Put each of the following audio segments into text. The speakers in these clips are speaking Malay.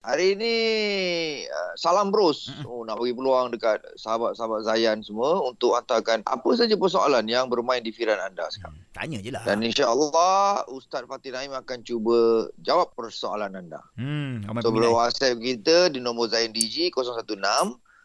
Hari ni uh, salam bros. Oh nak bagi peluang dekat sahabat-sahabat Zayan semua untuk hantarkan apa saja persoalan yang bermain di fikiran anda sekarang. Hmm, Tanya je lah. Dan insya-Allah Ustaz Fatih Naim akan cuba jawab persoalan anda. Hmm, So boleh. WhatsApp kita di nombor Zain DG 016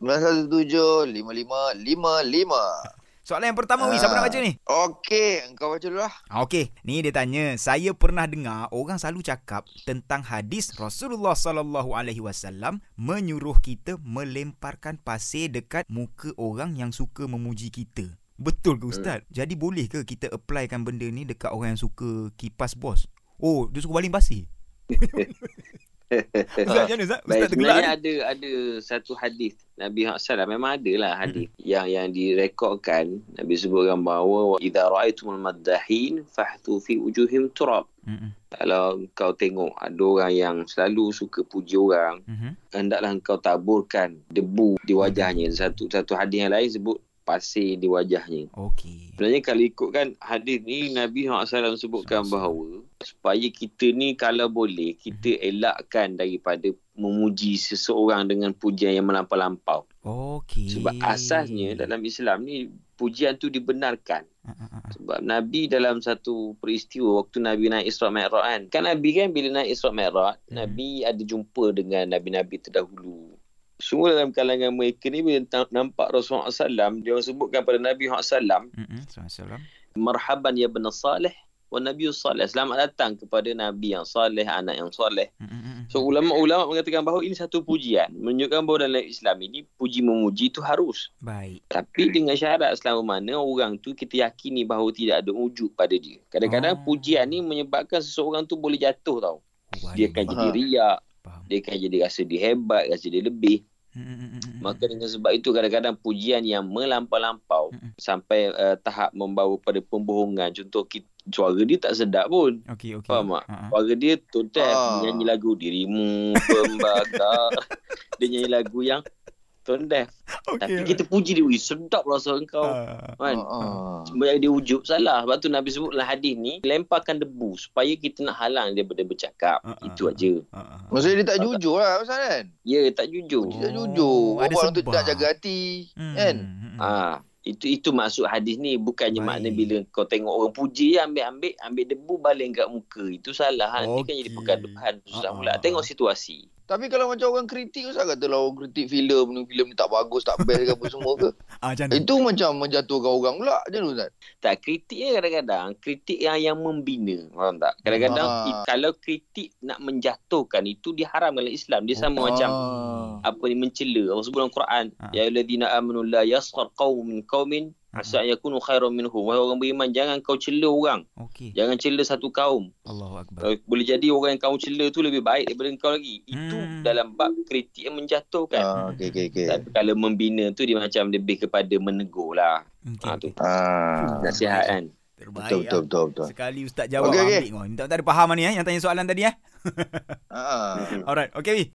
917 5555. Soalan yang pertama, Wi. Siapa nak baca ni? Okey, engkau baca dulu lah. Ah, Okey, ni dia tanya, saya pernah dengar orang selalu cakap tentang hadis Rasulullah sallallahu alaihi wasallam menyuruh kita melemparkan pasir dekat muka orang yang suka memuji kita. Betul ke ustaz? Jadi boleh ke kita applykan benda ni dekat orang yang suka kipas bos? Oh, dia suka baling pasir. Ustaz, macam mana Ustaz? Ustaz tergelak sebenarnya ada ada satu hadis Nabi Muhammad SAW memang ada lah hadis yang yang direkodkan Nabi sebutkan bahawa idza raaitumul maddahin fahthu fi wujuhim turab. Mm-mm. Kalau kau tengok ada orang yang selalu suka puji orang, Mhm. hendaklah kau taburkan debu di wajahnya. Satu satu hadis yang lain sebut pasir di wajahnya. Okey. Sebenarnya kalau ikutkan hadis ni Nabi Muhammad SAW sebutkan bahawa supaya kita ni kalau boleh kita elakkan daripada memuji seseorang dengan pujian yang melampau-lampau. Okey. Sebab asasnya dalam Islam ni pujian tu dibenarkan. Sebab Nabi dalam satu peristiwa waktu Nabi naik Isra Mi'raj kan. Kan Nabi kan bila naik Isra Mi'raj, Hmm. Nabi ada jumpa dengan Nabi-Nabi terdahulu. Semua dalam kalangan mereka ni bila nampak Rasulullah SAW, dia orang sebutkan pada Nabi Muhammad SAW. Assalamualaikum. marhaban ya bin salih wa nabi salih. Selamat datang kepada nabi yang salih, anak yang salih. Mm-mm. So ulama-ulama mengatakan bahawa ini satu pujian, menunjukkan bahawa dalam Islam ini puji memuji itu harus. Baik. Tapi dengan syarat selama mana orang tu kita yakini bahawa tidak ada wujud pada dia. Kadang-kadang Oh. pujian ni menyebabkan seseorang tu boleh jatuh tau. Oh, Dia baik. akan jadi riak, Faham. dia akan jadi rasa dia hebat, rasa dia lebih. Mm-mm. Maka dengan sebab itu kadang-kadang pujian yang melampau-lampau Mm-mm. sampai uh, tahap membawa pada pembohongan. Contoh kita, suara dia tak sedap pun. Okey, okey. Faham tak? Ah. Suara dia tone deaf, Ah. nyanyi lagu dirimu pembakar. dia nyanyi lagu yang tone deaf. Okey. Tapi kita puji dia, "Wih, sedap lah suara kau." Ah. Kan? Ah. Sebab dia wujud salah. Sebab tu Nabi sebut dalam hadis ni, lemparkan debu supaya kita nak halang dia daripada bercakap. Ah, ah, Itu aja. Ah, ah. Maksudnya dia tak jujur lah Ustaz kan? Ya, tak jujur. Dia tak Oh, jujur. ada Berbual untuk sebab. tak jaga hati. Hmm, Kan? hmm. Ah, itu itu maksud hadis ni bukannya Baik. makna bila kau tengok orang puji ambil-ambil ambil debu balik kat muka. Itu salah. Ha. Dia kan jadi Okey. pergaduhan susah Ah, pula. Tengok situasi. Tapi kalau macam orang kritik Ustaz kata lah orang kritik filem ni, filem ni tak bagus, tak best ke apa semua ke. Ah, macam mana? Itu macam menjatuhkan orang pula. Macam mana Ustaz? Tak kritik ni kadang-kadang kritik yang yang membina. Faham tak? Kadang-kadang Ah. i- kalau kritik nak menjatuhkan itu diharamkan oleh Islam. Dia sama Oh. macam apa ni mencela. Allah sebut dalam Quran, Ah. ya ayyuhallazina amanu la yaskhar qaumun min qaumin asa an yakunu khairan minhum. Wahai orang beriman, jangan kau cela orang. Okey. Jangan cela satu kaum. Allahu akbar. Uh, boleh jadi orang yang kamu cela tu lebih baik daripada kau lagi. Itu Hmm. dalam bab kritik yang menjatuhkan. Ah, okey okey okey. Tapi kalau membina tu dia macam lebih kepada menegur lah. Okey. Ha, tu. okey. Ah. Nasihat kan. Terbaik. Betul betul ah. betul betul. Sekali ustaz jawab okay, ambil kau. Minta tak ada faham ni eh yang tanya soalan tadi eh. Ah. Alright. Okey. Wi.